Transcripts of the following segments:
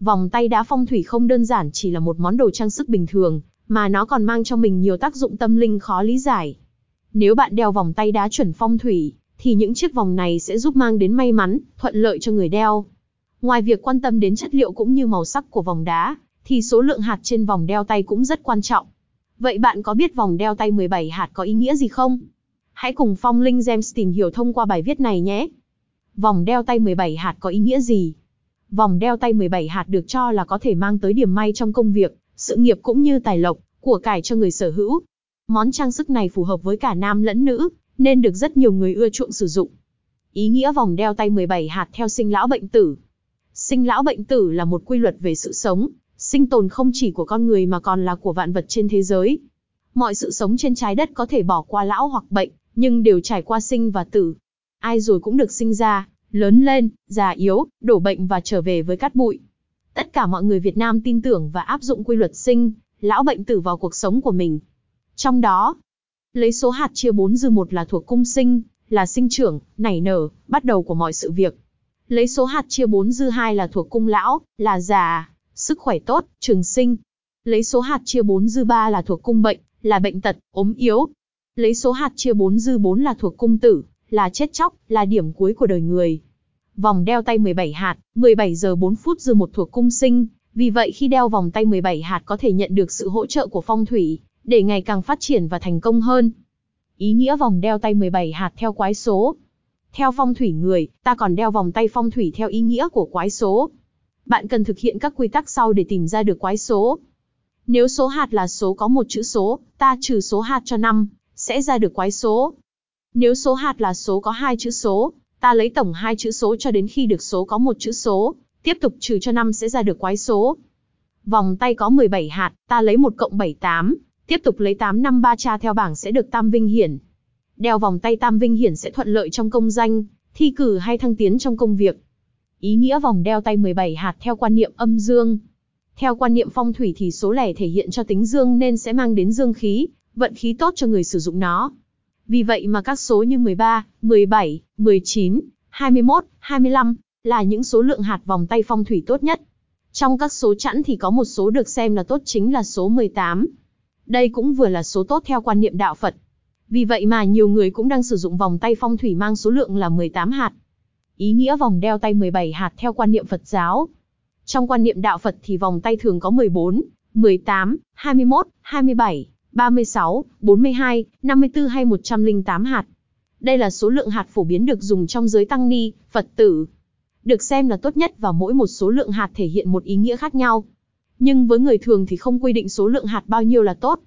Vòng tay đá phong thủy không đơn giản chỉ là một món đồ trang sức bình thường, mà nó còn mang cho mình nhiều tác dụng tâm linh khó lý giải. Nếu bạn đeo vòng tay đá chuẩn phong thủy, thì những chiếc vòng này sẽ giúp mang đến may mắn, thuận lợi cho người đeo. Ngoài việc quan tâm đến chất liệu cũng như màu sắc của vòng đá, thì số lượng hạt trên vòng đeo tay cũng rất quan trọng. Vậy bạn có biết vòng đeo tay 17 hạt có ý nghĩa gì không? Hãy cùng Phong Linh Gems tìm hiểu thông qua bài viết này nhé. Vòng đeo tay 17 hạt có ý nghĩa gì? Vòng đeo tay 17 hạt được cho là có thể mang tới điểm may trong công việc, sự nghiệp cũng như tài lộc, của cải cho người sở hữu. Món trang sức này phù hợp với cả nam lẫn nữ, nên được rất nhiều người ưa chuộng sử dụng. Ý nghĩa vòng đeo tay 17 hạt theo sinh lão bệnh tử. Sinh lão bệnh tử là một quy luật về sự sống, sinh tồn không chỉ của con người mà còn là của vạn vật trên thế giới. Mọi sự sống trên trái đất có thể bỏ qua lão hoặc bệnh, nhưng đều trải qua sinh và tử. Ai rồi cũng được sinh ra, lớn lên, già yếu, đổ bệnh và trở về với cát bụi. Tất cả mọi người Việt Nam tin tưởng và áp dụng quy luật sinh, lão bệnh tử vào cuộc sống của mình. Trong đó, lấy số hạt chia 4 dư một là thuộc cung sinh, là sinh trưởng, nảy nở, bắt đầu của mọi sự việc. Lấy số hạt chia 4 dư 2 là thuộc cung lão, là già, sức khỏe tốt, trường sinh. Lấy số hạt chia 4 dư 3 là thuộc cung bệnh, là bệnh tật, ốm yếu. Lấy số hạt chia 4 dư 4 là thuộc cung tử, là chết chóc, là điểm cuối của đời người. Vòng đeo tay 17 hạt, 17 giờ 4 phút dư một thuộc cung sinh, vì vậy khi đeo vòng tay 17 hạt có thể nhận được sự hỗ trợ của phong thủy, để ngày càng phát triển và thành công hơn. Ý nghĩa vòng đeo tay 17 hạt theo quái số. Theo phong thủy người, ta còn đeo vòng tay phong thủy theo ý nghĩa của quái số. Bạn cần thực hiện các quy tắc sau để tìm ra được quái số. Nếu số hạt là số có một chữ số, ta trừ số hạt cho 5, sẽ ra được quái số. Nếu số hạt là số có hai chữ số, ta lấy tổng hai chữ số cho đến khi được số có một chữ số, tiếp tục trừ cho 5 sẽ ra được quái số. Vòng tay có 17 hạt, ta lấy 1 cộng 7 8, tiếp tục lấy 8 5 3 tra theo bảng sẽ được tam vinh hiển. Đeo vòng tay tam vinh hiển sẽ thuận lợi trong công danh, thi cử hay thăng tiến trong công việc. Ý nghĩa vòng đeo tay 17 hạt theo quan niệm âm dương. Theo quan niệm phong thủy thì số lẻ thể hiện cho tính dương nên sẽ mang đến dương khí, vận khí tốt cho người sử dụng nó. Vì vậy mà các số như 13, 17, 19, 21, 25 là những số lượng hạt vòng tay phong thủy tốt nhất. Trong các số chẵn thì có một số được xem là tốt chính là số 18. Đây cũng vừa là số tốt theo quan niệm đạo Phật. Vì vậy mà nhiều người cũng đang sử dụng vòng tay phong thủy mang số lượng là 18 hạt. Ý nghĩa vòng đeo tay 17 hạt theo quan niệm Phật giáo. Trong quan niệm đạo Phật thì vòng tay thường có 14, 18, 21, 27, 36, 42, 54 hay 108 hạt. Đây là số lượng hạt phổ biến được dùng trong giới tăng ni, Phật tử. Được xem là tốt nhất và mỗi một số lượng hạt thể hiện một ý nghĩa khác nhau. Nhưng với người thường thì không quy định số lượng hạt bao nhiêu là tốt.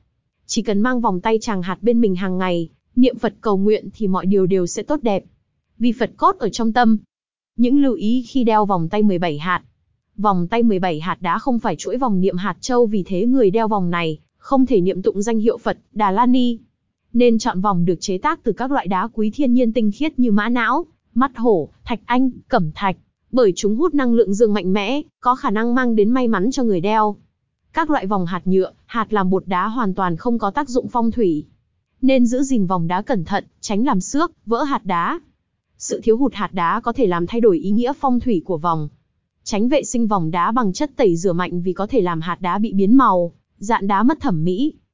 Chỉ cần mang vòng tay tràng hạt bên mình hàng ngày, niệm Phật cầu nguyện thì mọi điều đều sẽ tốt đẹp. Vì Phật cốt ở trong tâm. Những lưu ý khi đeo vòng tay 17 hạt. Vòng tay 17 hạt đá không phải chuỗi vòng niệm hạt châu vì thế người đeo vòng này không thể niệm tụng danh hiệu Phật, Đà La Ni. Nên chọn vòng được chế tác từ các loại đá quý thiên nhiên tinh khiết như mã não, mắt hổ, thạch anh, cẩm thạch, bởi chúng hút năng lượng dương mạnh mẽ, có khả năng mang đến may mắn cho người đeo. Các loại vòng hạt nhựa, hạt làm bột đá hoàn toàn không có tác dụng phong thủy. Nên giữ gìn vòng đá cẩn thận, tránh làm xước, vỡ hạt đá. Sự thiếu hụt hạt đá có thể làm thay đổi ý nghĩa phong thủy của vòng. Tránh vệ sinh vòng đá bằng chất tẩy rửa mạnh vì có thể làm hạt đá bị biến màu, dạn đá mất thẩm mỹ.